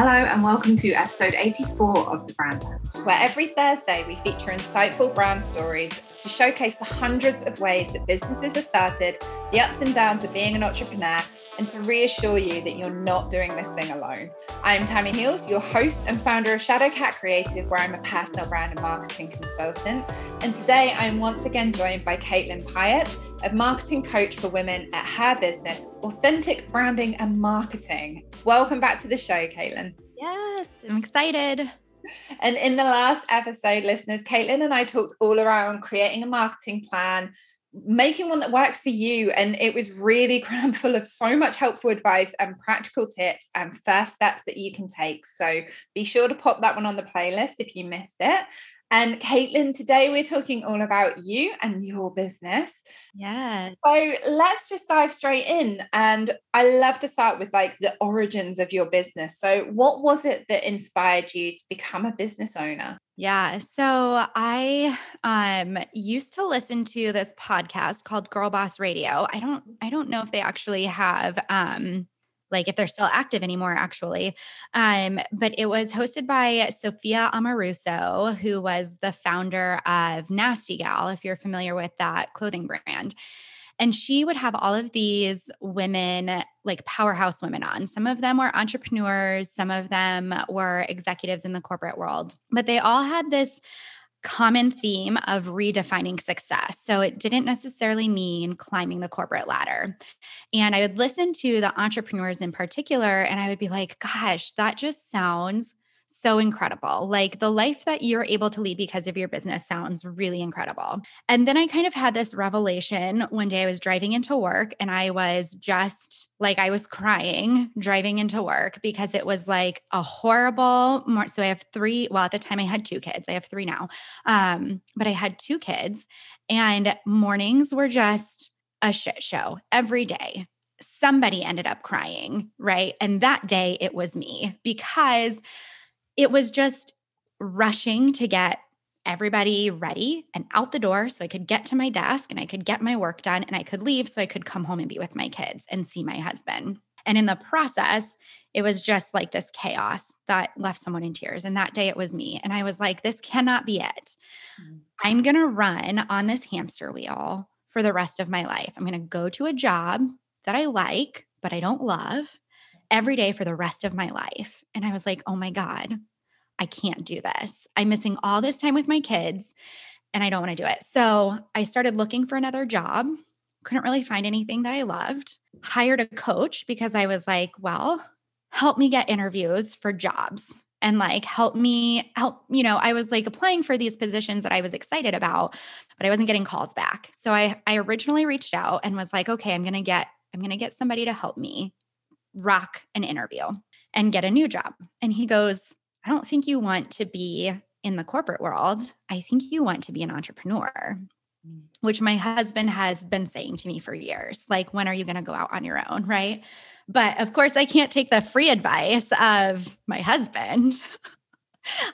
Hello, and welcome to episode 84 of The Brand Lounge, where every Thursday we feature insightful brand stories to showcase the hundreds of ways that businesses are started, the ups and downs of being an entrepreneur, and to reassure you that you're not doing this thing alone. I'm Tammi Heels, your host and founder of Shadowcat Creative, where I'm a personal brand and marketing consultant. And today I'm once again joined by Katlynn Pyatt, a marketing coach for women at her business, Authentic Branding and Marketing. Welcome back to the show, Katlynn. Yes, I'm excited. And in the last episode, listeners, Katlynn and I talked all around creating a marketing plan, making one that works for you. And it was really crammed full of so much helpful advice and practical tips and first steps that you can take. So be sure to pop that one on the playlist if you missed it. And Katlynn, today we're talking all about you and your business. Yeah. So let's just dive straight in. And I love to start with like the origins of your business. So, what was it that inspired you to become a business owner? Yeah. So I um used to listen to this podcast called Girl Boss Radio. I don't I don't know if they actually have um like if they're still active anymore actually. Um, but it was hosted by sophia amoruso who was the founder of nasty gal if you're familiar with that clothing brand. And she would have all of these women like powerhouse women on. Some of them were entrepreneurs some of them were executives in the corporate world. But they all had this common theme of redefining success. So it didn't necessarily mean climbing the corporate ladder. And I would listen to the entrepreneurs in particular, and I would be like, gosh, that just sounds so incredible. Like the life that you're able to lead because of your business sounds really incredible. And then I kind of had this revelation one day I was driving into work and I was just like, I was crying driving into work because it was like a horrible. So I have three, well, at the time I had two kids, I have three now. Um, but I had two kids and mornings were just a shit show every day somebody ended up crying, right? And that day it was me because it was just rushing to get everybody ready and out the door so I could get to my desk and I could get my work done and I could leave so I could come home and be with my kids and see my husband. And in the process, it was just like this chaos that left someone in tears. And that day it was me. And I was like, this cannot be it. Mm. I'm going to run on this hamster wheel for the rest of my life. I'm going to go to a job that I like, but I don't love every day for the rest of my life. And I was like, oh my God, I can't do this. I'm missing all this time with my kids and I don't want to do it. So I started looking for another job. Couldn't really find anything that I loved. Hired a coach because I was like, well, help me get interviews for jobs and like help me help you know i was like applying for these positions that i was excited about but i wasn't getting calls back so i i originally reached out and was like okay i'm going to get i'm going to get somebody to help me rock an interview and get a new job. And he goes, I don't think you want to be in the corporate world. I think you want to be an entrepreneur, mm. which my husband has been saying to me for years. Like, when are you going to go out on your own? Right. But of course, I can't take the free advice of my husband.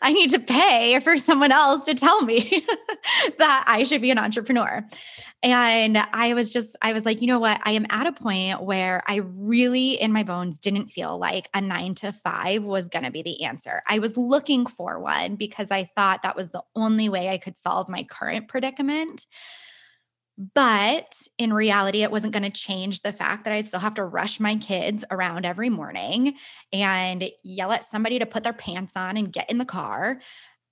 I need to pay for someone else to tell me that I should be an entrepreneur. And I was just, I was like, you know what? I am at a point where I really, in my bones, didn't feel like a nine to five was going to be the answer. I was looking for one because I thought that was the only way I could solve my current predicament. But in reality, it wasn't going to change the fact that I'd still have to rush my kids around every morning and yell at somebody to put their pants on and get in the car.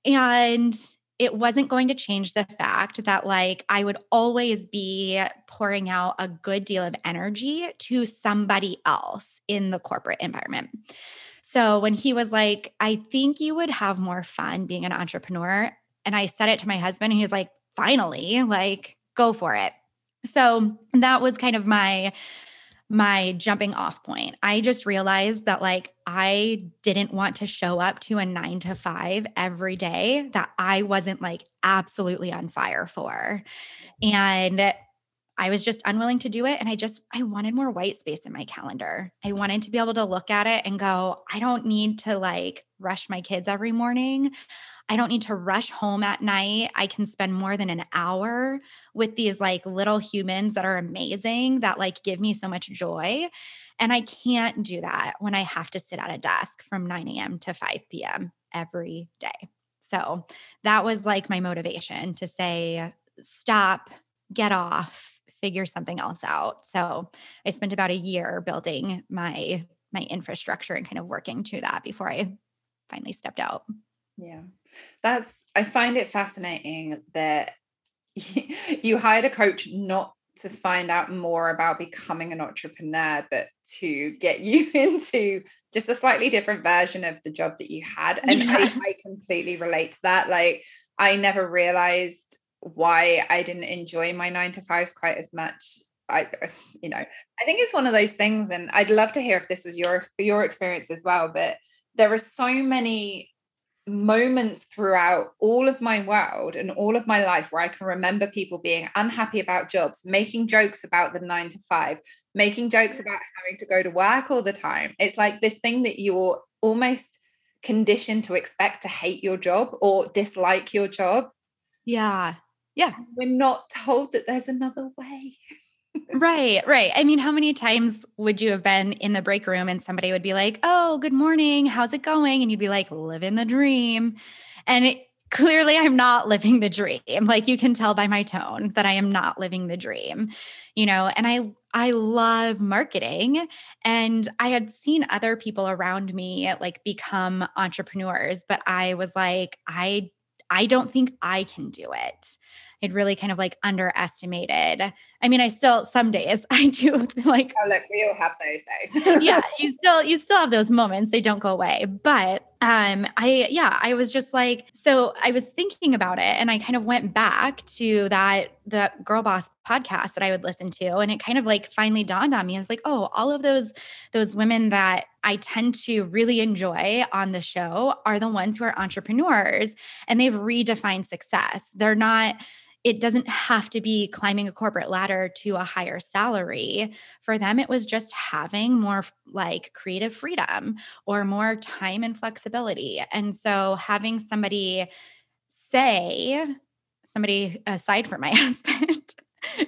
And it wasn't going to change the fact that, like, I would always be pouring out a good deal of energy to somebody else in the corporate environment. So when he was like, I think you would have more fun being an entrepreneur. And I said it to my husband, and he was like, finally, like, go for it. So that was kind of my my jumping off point. I just realized that like I didn't want to show up to a 9 to 5 every day that I wasn't like absolutely on fire for. And I was just unwilling to do it and I just I wanted more white space in my calendar. I wanted to be able to look at it and go, I don't need to like rush my kids every morning. I don't need to rush home at night. I can spend more than an hour with these like little humans that are amazing that like give me so much joy. And I can't do that when I have to sit at a desk from 9 a.m. to 5 p.m. every day. So that was like my motivation to say, stop, get off, figure something else out. So I spent about a year building my my infrastructure and kind of working to that before I finally stepped out. Yeah. That's I find it fascinating that you hired a coach not to find out more about becoming an entrepreneur, but to get you into just a slightly different version of the job that you had. And yeah. I, I completely relate to that. Like, I never realized why I didn't enjoy my nine to fives quite as much. I, you know, I think it's one of those things, and I'd love to hear if this was your your experience as well. But there are so many moments throughout all of my world and all of my life where I can remember people being unhappy about jobs, making jokes about the nine to five, making jokes about having to go to work all the time. It's like this thing that you're almost conditioned to expect to hate your job or dislike your job. Yeah. Yeah. We're not told that there's another way. right, right. I mean, how many times would you have been in the break room and somebody would be like, "Oh, good morning. How's it going?" and you'd be like, "Living the dream." And it, clearly I'm not living the dream. Like you can tell by my tone that I am not living the dream. You know, and I I love marketing and I had seen other people around me like become entrepreneurs, but I was like I I don't think I can do it. I'd really kind of like underestimated. I mean, I still some days I do like oh look, we all have those days. yeah, you still you still have those moments. They don't go away. But um I yeah, I was just like, so I was thinking about it and I kind of went back to that the girl boss podcast that I would listen to. And it kind of like finally dawned on me. I was like, oh, all of those those women that I tend to really enjoy on the show are the ones who are entrepreneurs and they've redefined success. They're not it doesn't have to be climbing a corporate ladder to a higher salary. For them, it was just having more like creative freedom or more time and flexibility. And so having somebody say, somebody aside from my husband,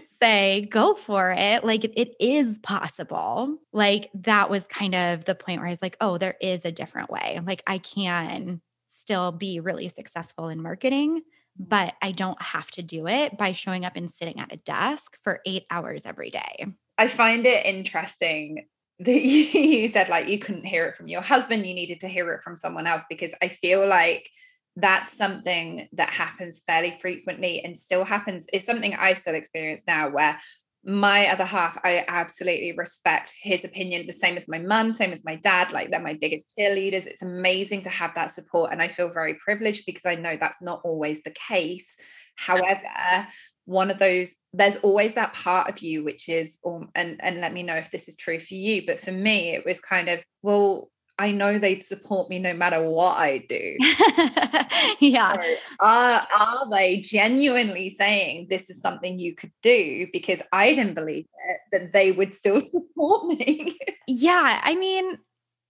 say, go for it. Like it is possible. Like that was kind of the point where I was like, oh, there is a different way. Like I can still be really successful in marketing Mm-hmm. but I don't have to do it by showing up and sitting at a desk for eight hours every day. I find it interesting that you said like you couldn't hear it from your husband, you needed to hear it from someone else because I feel like that's something that happens fairly frequently and still happens. It's something I still experience now where my other half, I absolutely respect his opinion, the same as my mum, same as my dad. Like they're my biggest cheerleaders. It's amazing to have that support. And I feel very privileged because I know that's not always the case. However, one of those, there's always that part of you which is, um, and, and let me know if this is true for you. But for me, it was kind of, well, I know they'd support me no matter what I do. yeah. So are, are they genuinely saying this is something you could do? Because I didn't believe it, but they would still support me. yeah. I mean,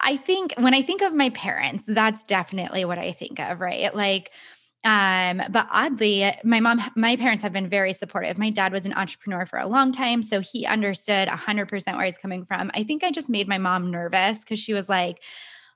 I think when I think of my parents, that's definitely what I think of, right? Like, um, but oddly, my mom, my parents have been very supportive. My dad was an entrepreneur for a long time, so he understood 100% where he's coming from. I think I just made my mom nervous because she was like,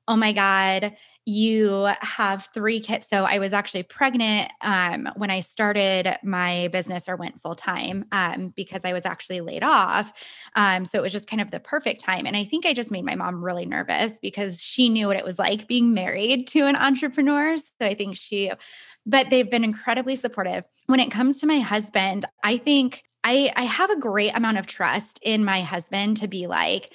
oh my God, you have three kids. So I was actually pregnant um, when I started my business or went full time um, because I was actually laid off. Um, so it was just kind of the perfect time. And I think I just made my mom really nervous because she knew what it was like being married to an entrepreneur. So I think she but they've been incredibly supportive. When it comes to my husband, I think I, I have a great amount of trust in my husband to be like,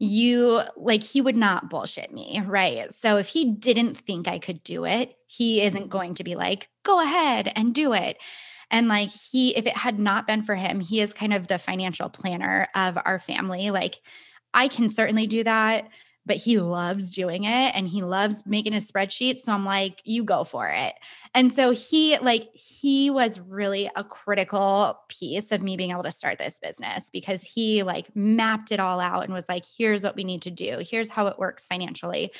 you like he would not bullshit me, right? So if he didn't think I could do it, he isn't going to be like, go ahead and do it. And like he, if it had not been for him, he is kind of the financial planner of our family. Like I can certainly do that but he loves doing it and he loves making his spreadsheet. So I'm like, you go for it. And so he, like, he was really a critical piece of me being able to start this business because he, like, mapped it all out and was like, here's what we need to do, here's how it works financially.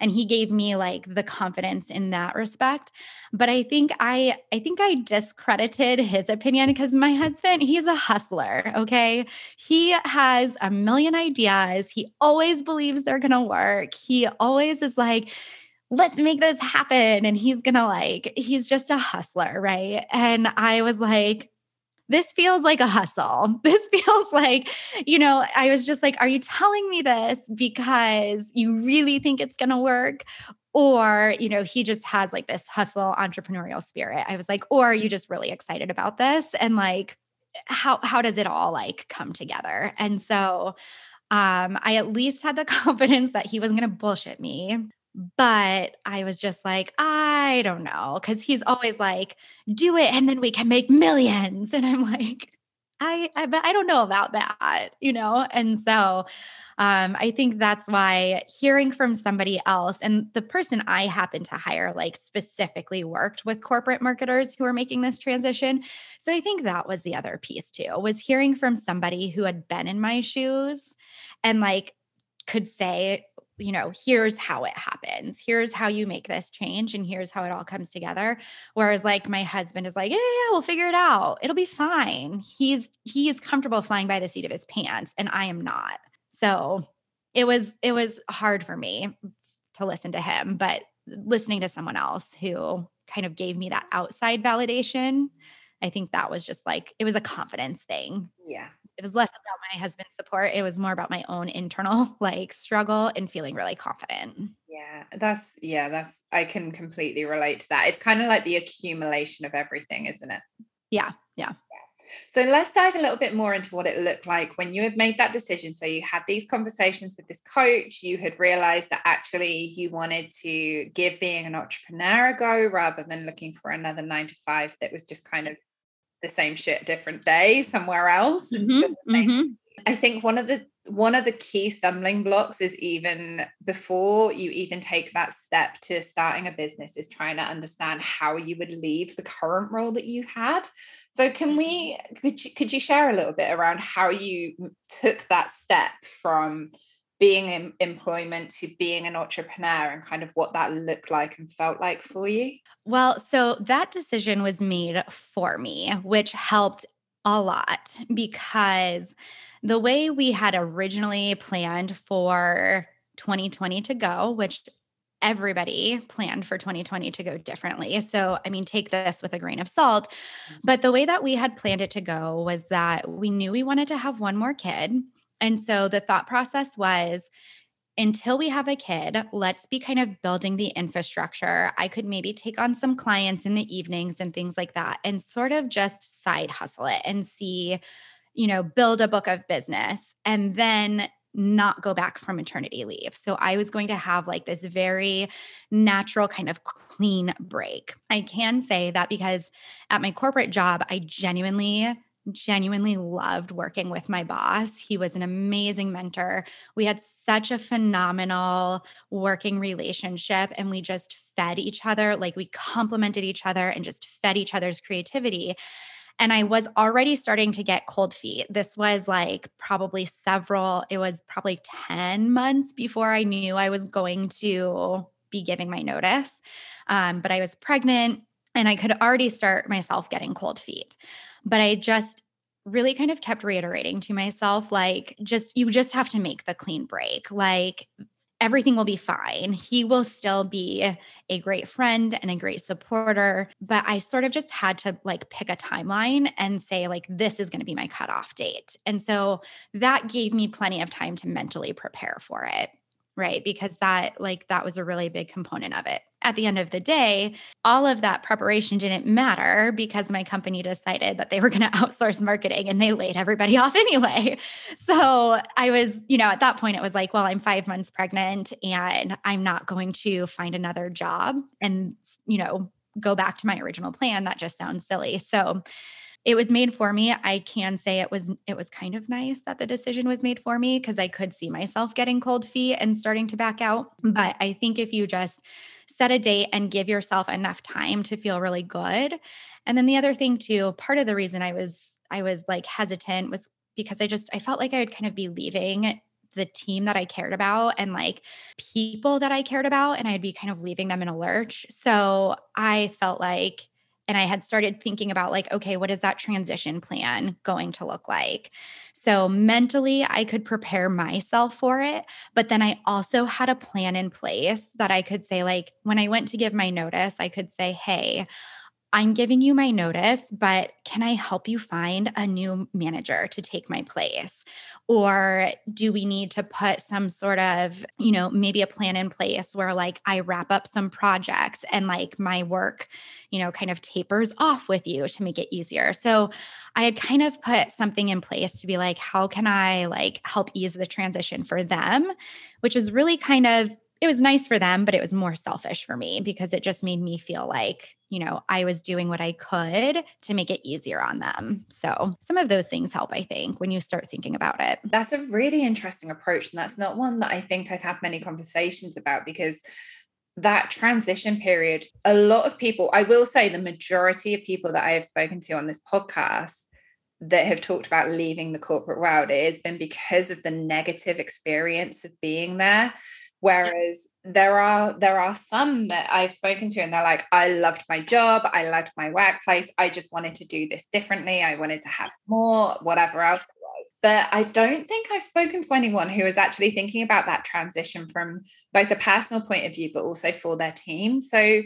And he gave me like the confidence in that respect. But i think i i think i discredited his opinion because my husband he's a hustler okay? He has a million ideas. He always believes they're going to work. He always is like let's make this happen. And he's going to like he's just a hustler right? And i was like this feels like a hustle. This feels like, you know, I was just like, are you telling me this because you really think it's going to work? Or, you know, he just has like this hustle entrepreneurial spirit. I was like, or are you just really excited about this? And like, how how does it all like come together? And so um, I at least had the confidence that he wasn't going to bullshit me. But I was just like, I don't know. Cause he's always like, do it and then we can make millions. And I'm like, I, I, but I don't know about that, you know? And so um, I think that's why hearing from somebody else and the person I happen to hire, like specifically worked with corporate marketers who are making this transition. So I think that was the other piece too, was hearing from somebody who had been in my shoes and like could say, you know, here's how it happens. Here's how you make this change and here's how it all comes together. Whereas like my husband is like, yeah, yeah, we'll figure it out. It'll be fine. He's he is comfortable flying by the seat of his pants and I am not. So it was it was hard for me to listen to him, but listening to someone else who kind of gave me that outside validation, I think that was just like it was a confidence thing. Yeah it was less about my husband's support it was more about my own internal like struggle and feeling really confident yeah that's yeah that's i can completely relate to that it's kind of like the accumulation of everything isn't it yeah yeah so let's dive a little bit more into what it looked like when you had made that decision. So you had these conversations with this coach, you had realized that actually you wanted to give being an entrepreneur a go rather than looking for another nine to five that was just kind of the same shit different day somewhere else mm-hmm, mm-hmm. i think one of the one of the key stumbling blocks is even before you even take that step to starting a business is trying to understand how you would leave the current role that you had so can we mm-hmm. could you, could you share a little bit around how you took that step from being in employment to being an entrepreneur and kind of what that looked like and felt like for you? Well, so that decision was made for me, which helped a lot because the way we had originally planned for 2020 to go, which everybody planned for 2020 to go differently. So, I mean, take this with a grain of salt. Mm-hmm. But the way that we had planned it to go was that we knew we wanted to have one more kid. And so the thought process was until we have a kid, let's be kind of building the infrastructure. I could maybe take on some clients in the evenings and things like that and sort of just side hustle it and see, you know, build a book of business and then not go back from maternity leave. So I was going to have like this very natural kind of clean break. I can say that because at my corporate job, I genuinely genuinely loved working with my boss. He was an amazing mentor. We had such a phenomenal working relationship and we just fed each other, like we complemented each other and just fed each other's creativity. And I was already starting to get cold feet. This was like probably several, it was probably 10 months before I knew I was going to be giving my notice. Um, but I was pregnant and I could already start myself getting cold feet. But I just really kind of kept reiterating to myself, like, just you just have to make the clean break. Like, everything will be fine. He will still be a great friend and a great supporter. But I sort of just had to like pick a timeline and say, like, this is going to be my cutoff date. And so that gave me plenty of time to mentally prepare for it right? Because that, like, that was a really big component of it. At the end of the day, all of that preparation didn't matter because my company decided that they were going to outsource marketing and they laid everybody off anyway. So I was, you know, at that point, it was like, well, I'm five months pregnant and I'm not going to find another job and, you know, go back to my original plan. That just sounds silly. So, it was made for me. I can say it was it was kind of nice that the decision was made for me because I could see myself getting cold feet and starting to back out. But I think if you just set a date and give yourself enough time to feel really good. And then the other thing too, part of the reason I was I was like hesitant was because I just I felt like I would kind of be leaving the team that I cared about and like people that I cared about, and I'd be kind of leaving them in a lurch. So I felt like, and I had started thinking about like, okay, what is that transition plan going to look like? So mentally, I could prepare myself for it. But then I also had a plan in place that I could say, like, when I went to give my notice, I could say, hey, I'm giving you my notice, but can I help you find a new manager to take my place? Or do we need to put some sort of, you know, maybe a plan in place where like I wrap up some projects and like my work, you know, kind of tapers off with you to make it easier? So I had kind of put something in place to be like, how can I like help ease the transition for them? Which is really kind of it was nice for them, but it was more selfish for me because it just made me feel like, you know, I was doing what I could to make it easier on them. So, some of those things help, I think, when you start thinking about it. That's a really interesting approach. And that's not one that I think I've had many conversations about because that transition period, a lot of people, I will say the majority of people that I have spoken to on this podcast that have talked about leaving the corporate world, it has been because of the negative experience of being there Whereas there are there are some that I've spoken to and they're like, I loved my job, I loved my workplace, I just wanted to do this differently, I wanted to have more, whatever else it was. But I don't think I've spoken to anyone who is actually thinking about that transition from both a personal point of view, but also for their team. So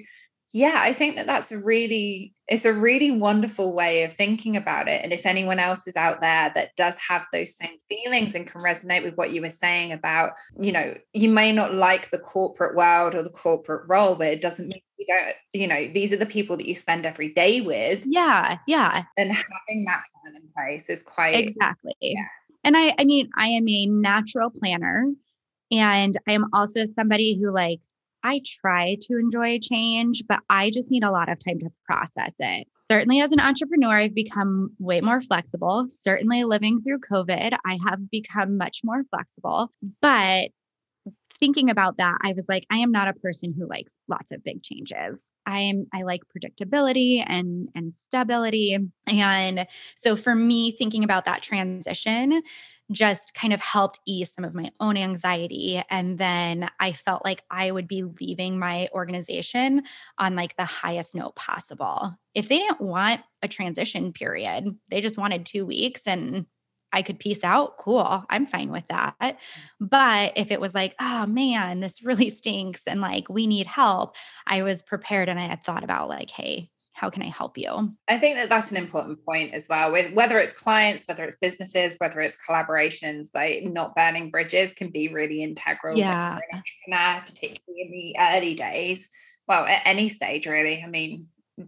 yeah i think that that's a really it's a really wonderful way of thinking about it and if anyone else is out there that does have those same feelings and can resonate with what you were saying about you know you may not like the corporate world or the corporate role but it doesn't mean you don't you know these are the people that you spend every day with. Yeah yeah. And having that plan in place is quite exactly. yeah. and i i mean i am a natural planner and i am also somebody who like I try to enjoy change, but I just need a lot of time to process it. Certainly, as an entrepreneur, I've become way more flexible. Certainly, living through COVID, I have become much more flexible. But thinking about that, I was like, I am not a person who likes lots of big changes. I am I like predictability and and stability. And so for me thinking about that transition, just kind of helped ease some of my own anxiety. And then I felt like I would be leaving my organization on like the highest note possible. If they didn't want a transition period, they just wanted two weeks and I could peace out, cool. I'm fine with that. But if it was like, oh man, this really stinks and like we need help, I was prepared and I had thought about like, hey, how can I help you? I think that that's an important point as well. With whether it's clients, whether it's businesses, whether it's collaborations, like not burning bridges can be really integral. Yeah, particularly in the early days. Well, at any stage, really. I mean,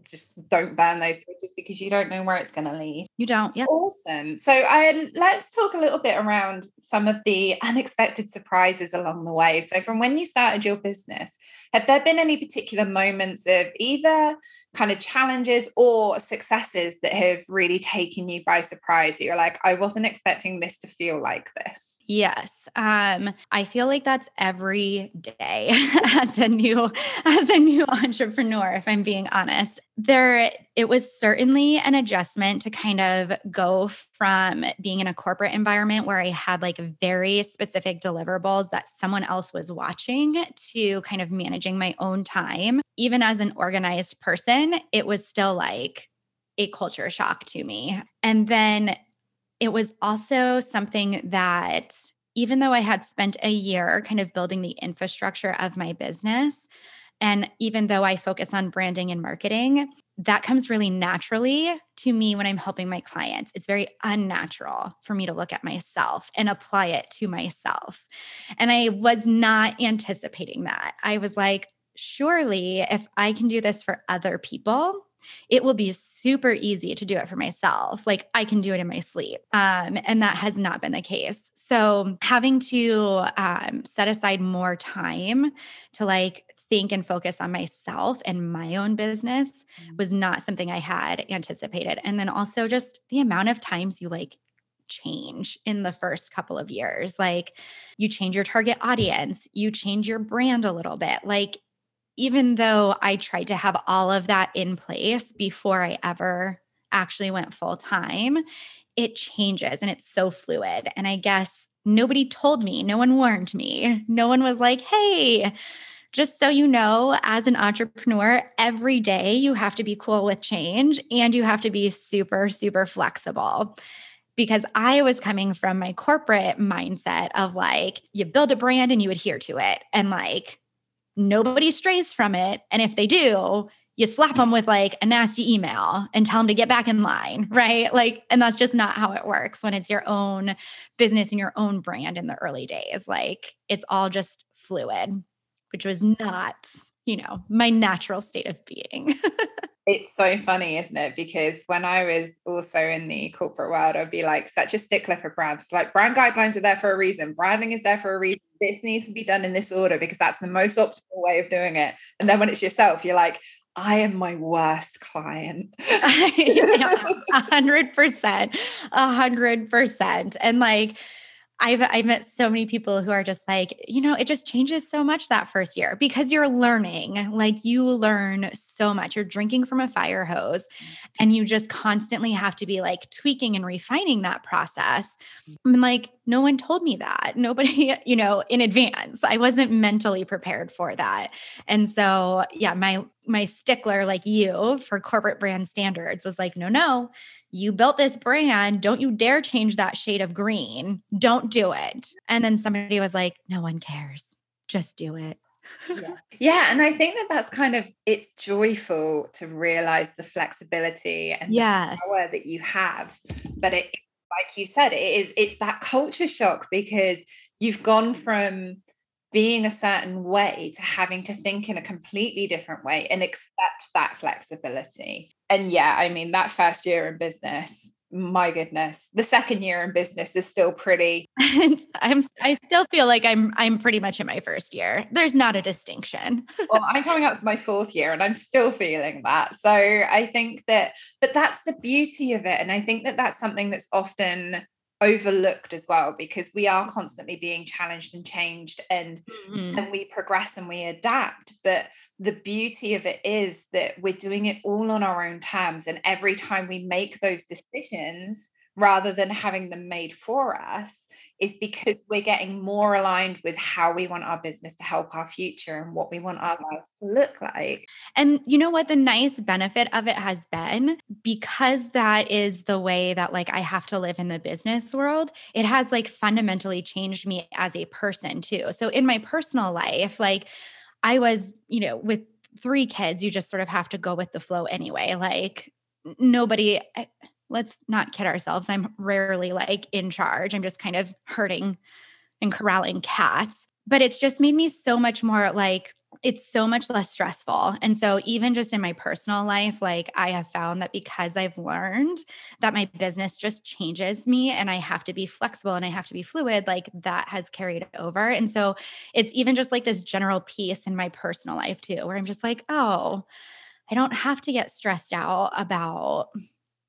just don't burn those bridges because you don't know where it's going to lead. You don't. Yeah. Awesome. So, um, let's talk a little bit around some of the unexpected surprises along the way. So, from when you started your business, have there been any particular moments of either kind of challenges or successes that have really taken you by surprise? That you're like, I wasn't expecting this to feel like this. Yes. Um, I feel like that's every day as a new as a new entrepreneur, if I'm being honest. There it was certainly an adjustment to kind of go from being in a corporate environment where I had like very specific deliverables that someone else was watching to kind of managing my own time. Even as an organized person, it was still like a culture shock to me. And then it was also something that, even though I had spent a year kind of building the infrastructure of my business, and even though I focus on branding and marketing, that comes really naturally to me when I'm helping my clients. It's very unnatural for me to look at myself and apply it to myself. And I was not anticipating that. I was like, surely if I can do this for other people, it will be super easy to do it for myself. Like I can do it in my sleep. Um, and that has not been the case. So having to um, set aside more time to like think and focus on myself and my own business mm. was not something I had anticipated. And then also just the amount of times you like change in the first couple of years. Like you change your target audience, you change your brand a little bit. Like even though I tried to have all of that in place before I ever actually went full time, it changes and it's so fluid. And I guess nobody told me, no one warned me. No one was like, hey, just so you know, as an entrepreneur, every day you have to be cool with change and you have to be super, super flexible. Because I was coming from my corporate mindset of like, you build a brand and you adhere to it. And like, nobody strays from it. And if they do, you slap them with like a nasty email and tell them to get back in line, right? Like, and that's just not how it works when it's your own business and your own brand in the early days. Like, it's all just fluid, which was not, you know, my natural state of being. it's so funny, isn't it? Because when I was also in the corporate world, I'd be like such a stickler for brands. Like brand guidelines are there for a reason. Branding is there for a reason. This needs to be done in this order because that's the most optimal way of doing it. And then when it's yourself, you're like, I am my worst client. A hundred percent, a hundred percent. And like, I've I've met so many people who are just like, you know, it just changes so much that first year because you're learning. Like you learn so much. You're drinking from a fire hose and you just constantly have to be like tweaking and refining that process. And like no one told me that. Nobody, you know, in advance. I wasn't mentally prepared for that. And so, yeah, my my stickler like you for corporate brand standards was like, "No, no you built this brand. Don't you dare change that shade of green. Don't do it. And then somebody was like, no one cares. Just do it. yeah. yeah. And I think that that's kind of, it's joyful to realize the flexibility and yes. power that you have. But it, like you said, it is, it's that culture shock because you've gone from being a certain way to having to mm-hmm. think in a completely different way and accept that flexibility and yeah, I mean, that first year in business, my goodness, the second year in business is still pretty. I'm I still feel like I'm I'm pretty much in my first year. There's not a distinction. well, I'm coming up to my fourth year and I'm still feeling that. So I think that, but that's the beauty of it. And I think that that's something that's often overlooked as well because we are constantly being challenged and changed and mm-hmm. and we progress and we adapt but the beauty of it is that we're doing it all on our own terms and every time we make those decisions rather than having them made for us is because we're getting more aligned with how we want our business to help our future and what we want our lives to look like. And you know what? The nice benefit of it has been because that is the way that like I have to live in the business world, it has like fundamentally changed me as a person too. So in my personal life, like I was, you know, with three kids, you just sort of have to go with the flow anyway. Like nobody, eh, let's not kid ourselves. I'm rarely like in charge. I'm just kind of herding and corralling cats. But it's just made me so much more like, it's so much less stressful. And so, even just in my personal life, like I have found that because I've learned that my business just changes me and I have to be flexible and I have to be fluid, like that has carried over. And so, it's even just like this general piece in my personal life too, where I'm just like, oh, I don't have to get stressed out about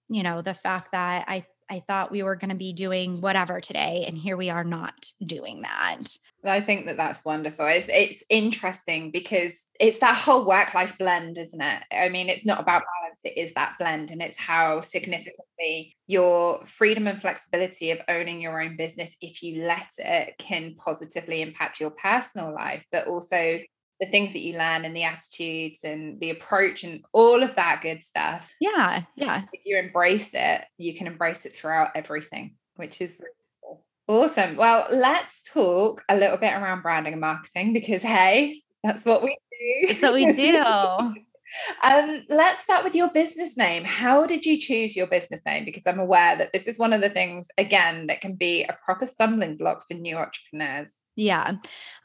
you know, the fact that I I thought we were going to be doing whatever today, and here we are not doing that. I think that that's wonderful. It's it's interesting because it's that whole work life blend, isn't it? I mean, it's not about balance; it is that blend, and it's how mm-hmm. significantly your freedom and flexibility of owning your own business, if you let it, can positively impact your personal life, but also the things that you learn and the attitudes and the approach and all of that good stuff. Yeah. Yeah. If you embrace it, you can embrace it throughout everything, which is really cool. Awesome. Well, let's talk a little bit around branding and marketing because, hey, that's what we do. That's what we do. um, let's start with your business name. How did you choose your business name? Because I'm aware that this is one of the things, again, that can be a proper stumbling block for new entrepreneurs. Yeah.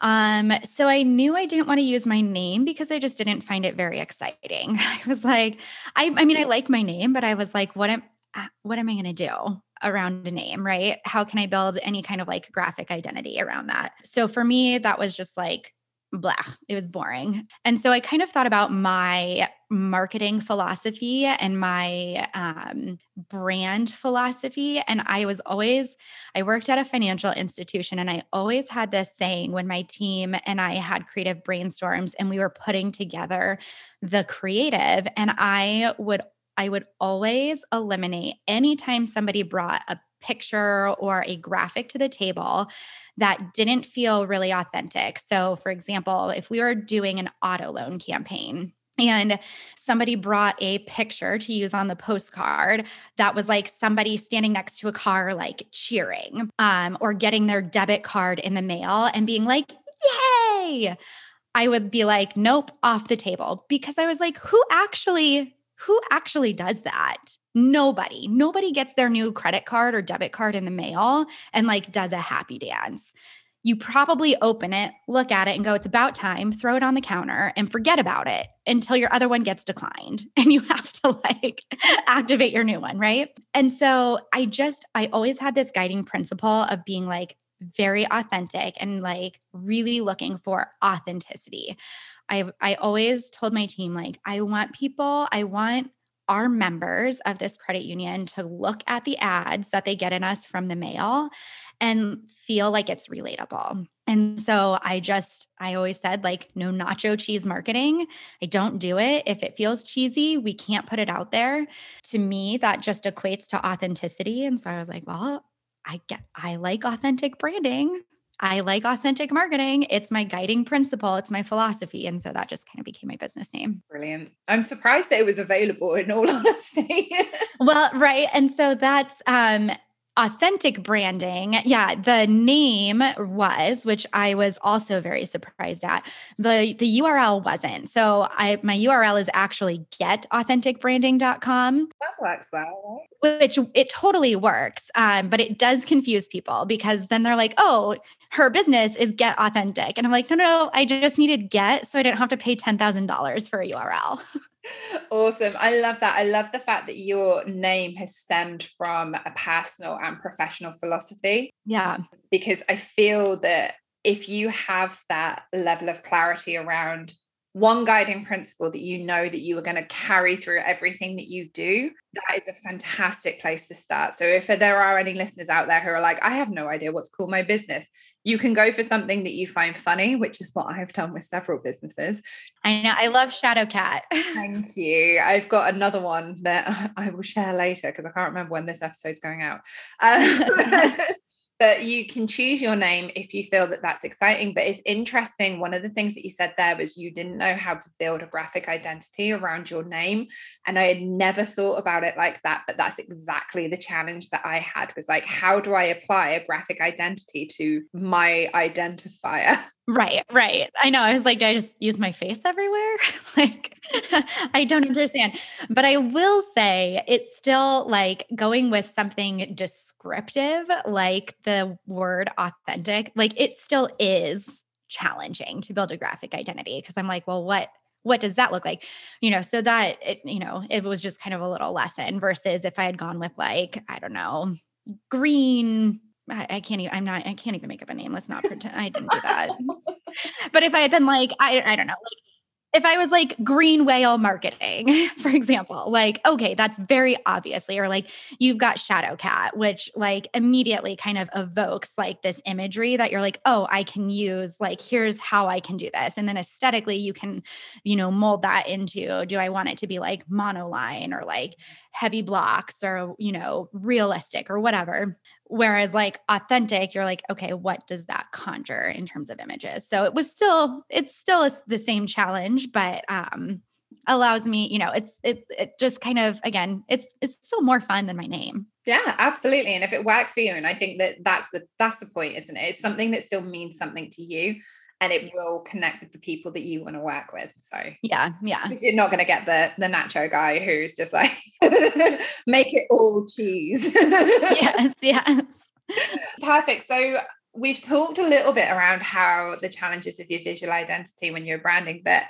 Um, so I knew I didn't want to use my name because I just didn't find it very exciting. I was like, I I mean, I like my name, but I was like, what am uh, what am I going to do around a name, right? How can I build any kind of like graphic identity around that? So for me, that was just like blah, it was boring. And so I kind of thought about my marketing philosophy and my um, brand philosophy. And I was always, I worked at a financial institution and I always had this saying when my team and I had creative brainstorms and we were putting together the creative, and I would I would always eliminate anytime somebody brought a picture or a graphic to the table that didn't feel really authentic. So, for example, if we were doing an auto loan campaign, and somebody brought a picture to use on the postcard that was like somebody standing next to a car like cheering um, or getting their debit card in the mail and being like yay! I would be like nope off the table. Because i was like who actually who actually does that nobody nobody gets their new credit card or debit card in the mail and like does a happy dance you probably open it, look at it, and go, it's about time, throw it on the counter and forget about it until your other one gets declined. And you have to like activate your new one. Right. And so I just, I always had this guiding principle of being like very authentic and like really looking for authenticity. I, I always told my team, like, I want people, I want our members of this credit union to look at the ads that they get in us from the mail and feel like it's relatable. And so I just, I always said, like, no nacho cheese marketing. I don't do it. If it feels cheesy, we can't put it out there. To me, that just equates to authenticity. And so I was like, well, I get, I like authentic branding. I like authentic marketing. It's my guiding principle, it's my philosophy. And so that just kind of became my business name. Brilliant. I'm surprised that it was available in all honesty. well, right. And so that's um authentic branding yeah the name was which i was also very surprised at the the url wasn't so i my url is actually getauthenticbranding.com that works well right? which it totally works um, but it does confuse people because then they're like oh her business is get authentic and i'm like no no, no i just needed get so i didn't have to pay $10000 for a url Awesome. I love that. I love the fact that your name has stemmed from a personal and professional philosophy. Yeah. Because I feel that if you have that level of clarity around one guiding principle that you know that you are going to carry through everything that you do, that is a fantastic place to start. So if there are any listeners out there who are like, I have no idea what to call my business, you can go for something that you find funny, which is what I've done with several businesses. I know. I love Shadow Cat. Thank you. I've got another one that I will share later because I can't remember when this episode's going out. Um, but you can choose your name if you feel that that's exciting. But it's interesting one of the things that you said there was you didn't know how to build a graphic identity around your name and i had never thought about it like that but that's exactly the challenge that i had was like how do i apply a graphic identity to my identifier Right, right. I know. I was like, do I just use my face everywhere? like, I don't understand. But I will say it's still like going with something descriptive, like the word authentic, like it still is challenging to build a graphic identity because I'm like, well, what what does that look like you know so that it you know it was just kind of a little lesson versus if i had gone with like i don't know green I, I, can't even, I'm not, I can't even make up a name. Let's not pretend I didn't do that. but if I had been like, I, I don't know, like if I was like green whale marketing, for example, like, okay, that's very obviously, or like you've got shadow cat, which like immediately kind of evokes like this imagery that you're like, oh, I can use, like, here's how I can do this. And then aesthetically, you can, you know, mold that into do I want it to be like monoline or like heavy blocks or, you know, realistic or whatever. Whereas like authentic, you're like, okay, what does that conjure in terms of images? So it was still, it's still the same challenge, but um allows me, you know, it's it it just kind of again, it's it's still more fun than my name. Yeah, absolutely. And if it works for you, and I think that that's the that's the point, isn't it? It's something that still means something to you and it will connect with the people that you want to work with. So yeah, yeah. You're not going to get the the nacho guy who's just like make it all cheese. yes, yes. Perfect. So we've talked a little bit around how the challenges of your visual identity when you're branding, but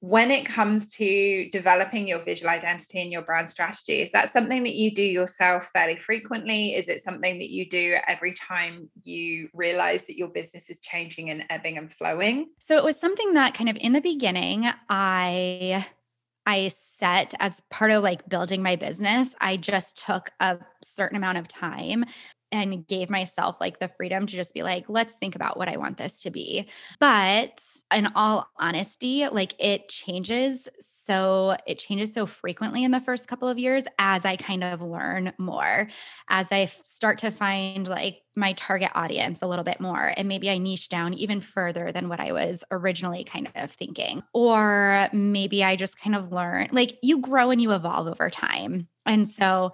when it comes to developing your visual identity and your brand strategy, is that something that you do yourself fairly frequently? Is it something that you do every time you realize that your business is changing and ebbing and flowing? So it was something that kind of in the beginning, I I set as part of like building my business, I just took a certain amount of time and gave myself like the freedom to just be like, let's think about what I want this to be. But in all honesty, like it changes so it changes so frequently in the first couple of years as I kind of learn more, as I start to find like my target audience a little bit more and maybe I niche down even further than what I was originally kind of thinking. Or maybe I just kind of learn like you grow and you evolve over time. And so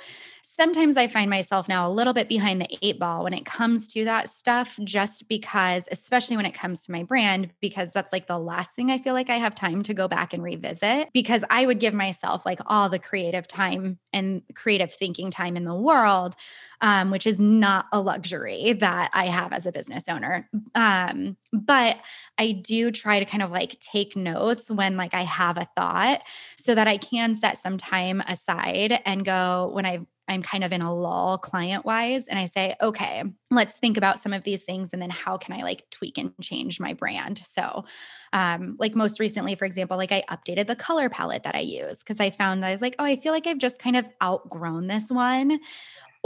sometimes I find myself now a little bit behind the eight ball when it comes to that stuff, just because, especially when it comes to my brand, because that's like the last thing I feel like I have time to go back and revisit. Because I would give myself like all the creative time and creative thinking time in the world, um, which is not a luxury that I have as a business owner. Um, but I do try to kind of like take notes when like I have a thought so that I can set some time aside and go when I've I'm kind of in a lull client wise and I say, okay, let's think about some of these things and then how can I like tweak and change my brand. So, um, like most recently, for example, like I updated the color palette that I use because I found that I was like, oh, I feel like I've just kind of outgrown this one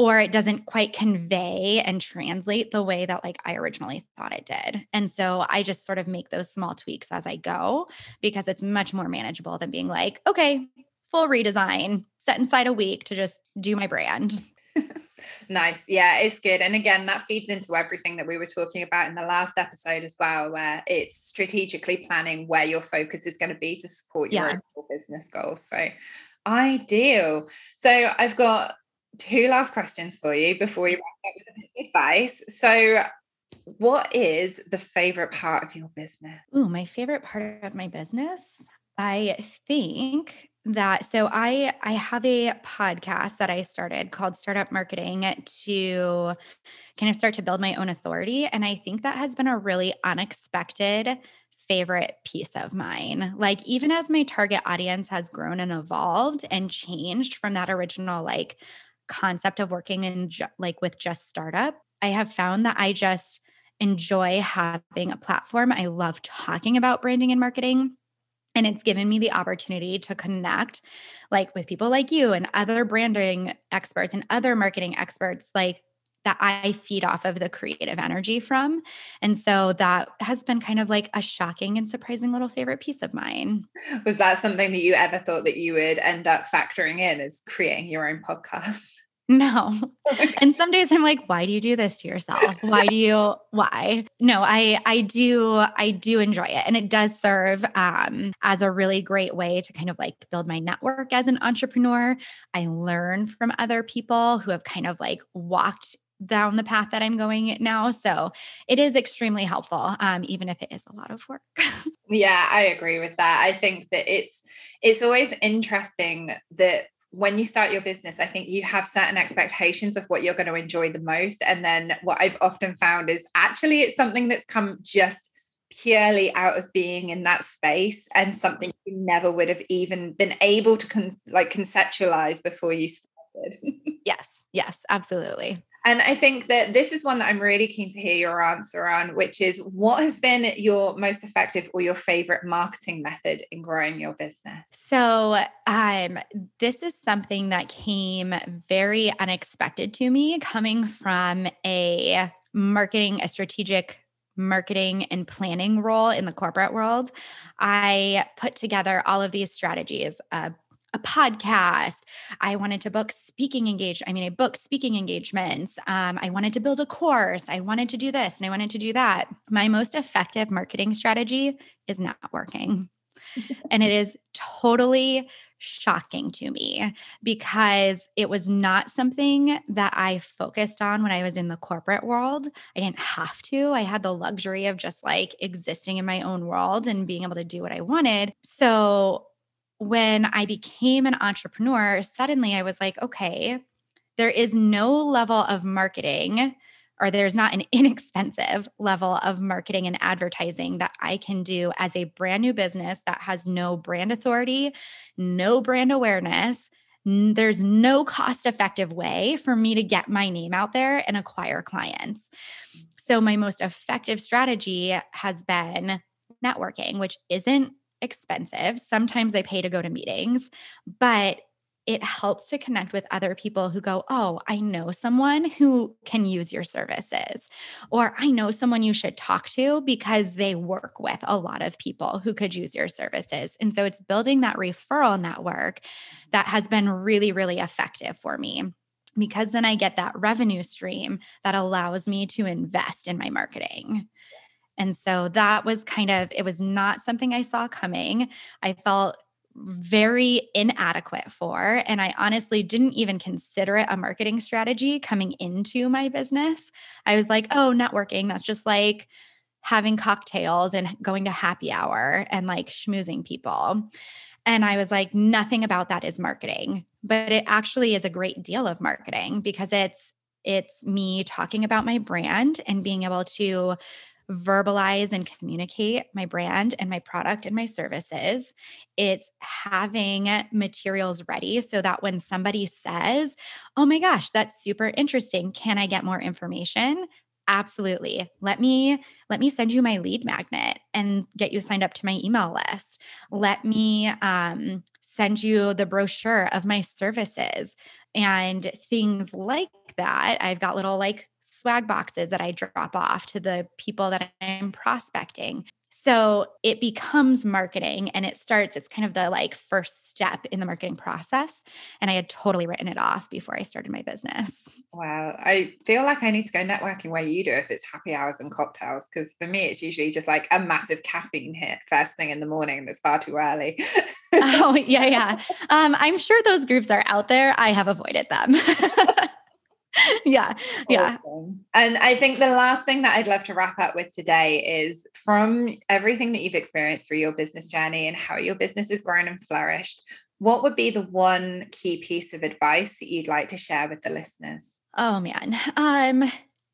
or it doesn't quite convey and translate the way that like I originally thought it did. And so I just sort of make those small tweaks as I go because it's much more manageable than being like, okay, full redesign, set inside a week to just do my brand. nice. Yeah, it's good. And again, that feeds into everything that we were talking about in the last episode as well, where it's strategically planning where your focus is going to be to support your yeah. business goals. So ideal. So I've got two last questions for you before we wrap up with a bit of advice. So what is the favorite part of your business? Oh, my favorite part of my business? I think that so i i have a podcast that i started called startup marketing to kind of start to build my own authority and i think that has been a really unexpected favorite piece of mine. Like even as my target audience has grown and evolved and changed from that original like concept of working in ju- like with just startup i have found that i just enjoy having a platform. I love talking about branding and marketing and it's given me the opportunity to connect like with people like you and other branding experts and other marketing experts like that I feed off of the creative energy from. And so that has been kind of like a shocking and surprising little favorite piece of mine. Was that something that you ever thought that you would end up factoring in as creating your own podcast? No. and some days I'm like, why do you do this to yourself? Why do you why? No, I I do I do enjoy it. And it does serve um as a really great way to kind of like build my network as an entrepreneur. I learn from other people who have kind of like walked down the path that I'm going now. So it is extremely helpful, um, even if it is a lot of work. yeah, I agree with that. I think that it's it's always interesting that when you start your business, I think you have certain expectations of what you're going to enjoy the most. And then what I've often found is actually it's something that's come just purely out of being in that space and something you never would have even been able to con- like conceptualize before you started. yes, yes, absolutely. And I think that this is one that I'm really keen to hear your answer on, which is what has been your most effective or your favorite marketing method in growing your business? So, um, this is something that came very unexpected to me coming from a marketing, a strategic marketing and planning role in the corporate world. I put together all of these strategies, uh, a podcast. I wanted to book speaking engage. I mean, I booked speaking engagements. Um, I wanted to build a course. I wanted to do this and I wanted to do that. My most effective marketing strategy is not working. and it is totally shocking to me because it was not something that I focused on when I was in the corporate world. I didn't have to. I had the luxury of just like existing in my own world and being able to do what I wanted. So when I became an entrepreneur, suddenly I was like, okay, there is no level of marketing or there's not an inexpensive level of marketing and advertising that I can do as a brand new business that has no brand authority, no brand awareness. There's no cost effective way for me to get my name out there and acquire clients. So, my most effective strategy has been networking, which isn't expensive. Sometimes I pay to go to meetings, but it helps to connect with other people who go, Oh, I know someone who can use your services, or I know someone you should talk to because they work with a lot of people who could use your services. And so it's building that referral network that has been really, really effective for me because then I get that revenue stream that allows me to invest in my marketing. And so that was kind of, it was not something I saw coming. I felt very inadequate for. And I honestly didn't even consider it a marketing strategy coming into my business. I was like, oh, networking, that's just like having cocktails and going to happy hour and like schmoozing people. And I was like, nothing about that is marketing, but it actually is a great deal of marketing because it's it's me talking about my brand and being able to verbalize and communicate my brand and my product and my services. It's having materials ready so that when somebody says, "Oh my gosh, that's super interesting. Can I get more information?" Absolutely. Let me let me send you my lead magnet and get you signed up to my email list. Let me um, send you the brochure of my services and things like that. I've got little like swag boxes that I drop off to the people that I'm prospecting. So it becomes marketing and it starts, it's kind of the like first step in the marketing process. And I had totally written it off before I started my business. Wow. I feel like I need to go networking where you do if it's happy hours and cocktails. Cause for me, it's usually just like a massive caffeine hit first thing in the morning and it's far too early. oh, yeah, yeah. Um, I'm sure those groups are out there. I have avoided them. yeah. Yeah. Awesome. And I think the last thing that I'd love to wrap up with today is from everything that you've experienced through your business journey and how your business has grown and flourished, what would be the one key piece of advice that you'd like to share with the listeners? Oh man. Um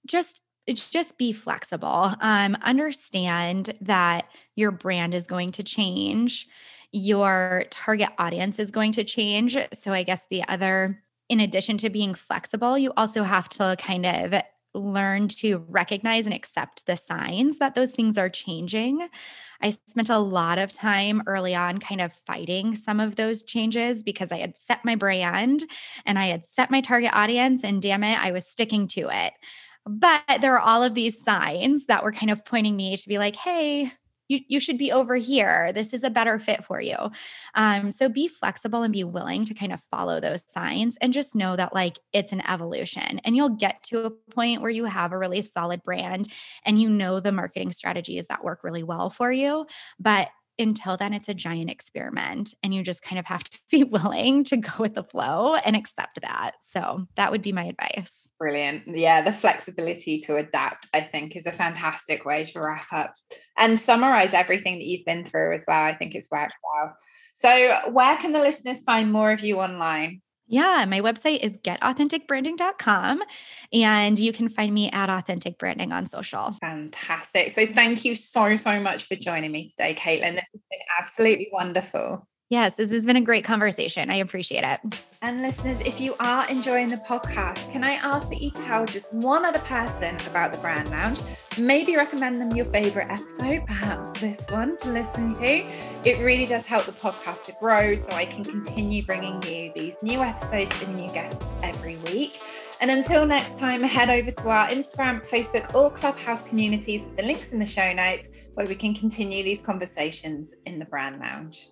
just just be flexible. Um understand that your brand is going to change. Your target audience is going to change. So I guess the other in addition to being flexible, you also have to kind of learn to recognize and accept the signs that those things are changing. I spent a lot of time early on kind of fighting some of those changes because I had set my brand and I had set my target audience, and damn it, I was sticking to it. But there are all of these signs that were kind of pointing me to be like, hey, you, you should be over here. This is a better fit for you. Um, so be flexible and be willing to kind of follow those signs and just know that like it's an evolution and you'll get to a point where you have a really solid brand and you know the marketing strategies that work really well for you. But until then, it's a giant experiment and you just kind of have to be willing to go with the flow and accept that. So that would be my advice. Brilliant. Yeah, the flexibility to adapt, I think, is a fantastic way to wrap up and summarize everything that you've been through as well. I think it's worked well. So, where can the listeners find more of you online? Yeah, my website is getauthenticbranding.com and you can find me at Authentic Branding on social. Fantastic. So, thank you so, so much for joining me today, Katlynn. This has been absolutely wonderful. Yes, this has been a great conversation. I appreciate it. And listeners, if you are enjoying the podcast, can I ask that you tell just one other person about the Brand Lounge? Maybe recommend them your favorite episode, perhaps this one to listen to. It really does help the podcast to grow so I can continue bringing you these new episodes and new guests every week. And until next time, head over to our Instagram, Facebook, or Clubhouse communities with the links in the show notes where we can continue these conversations in the Brand Lounge.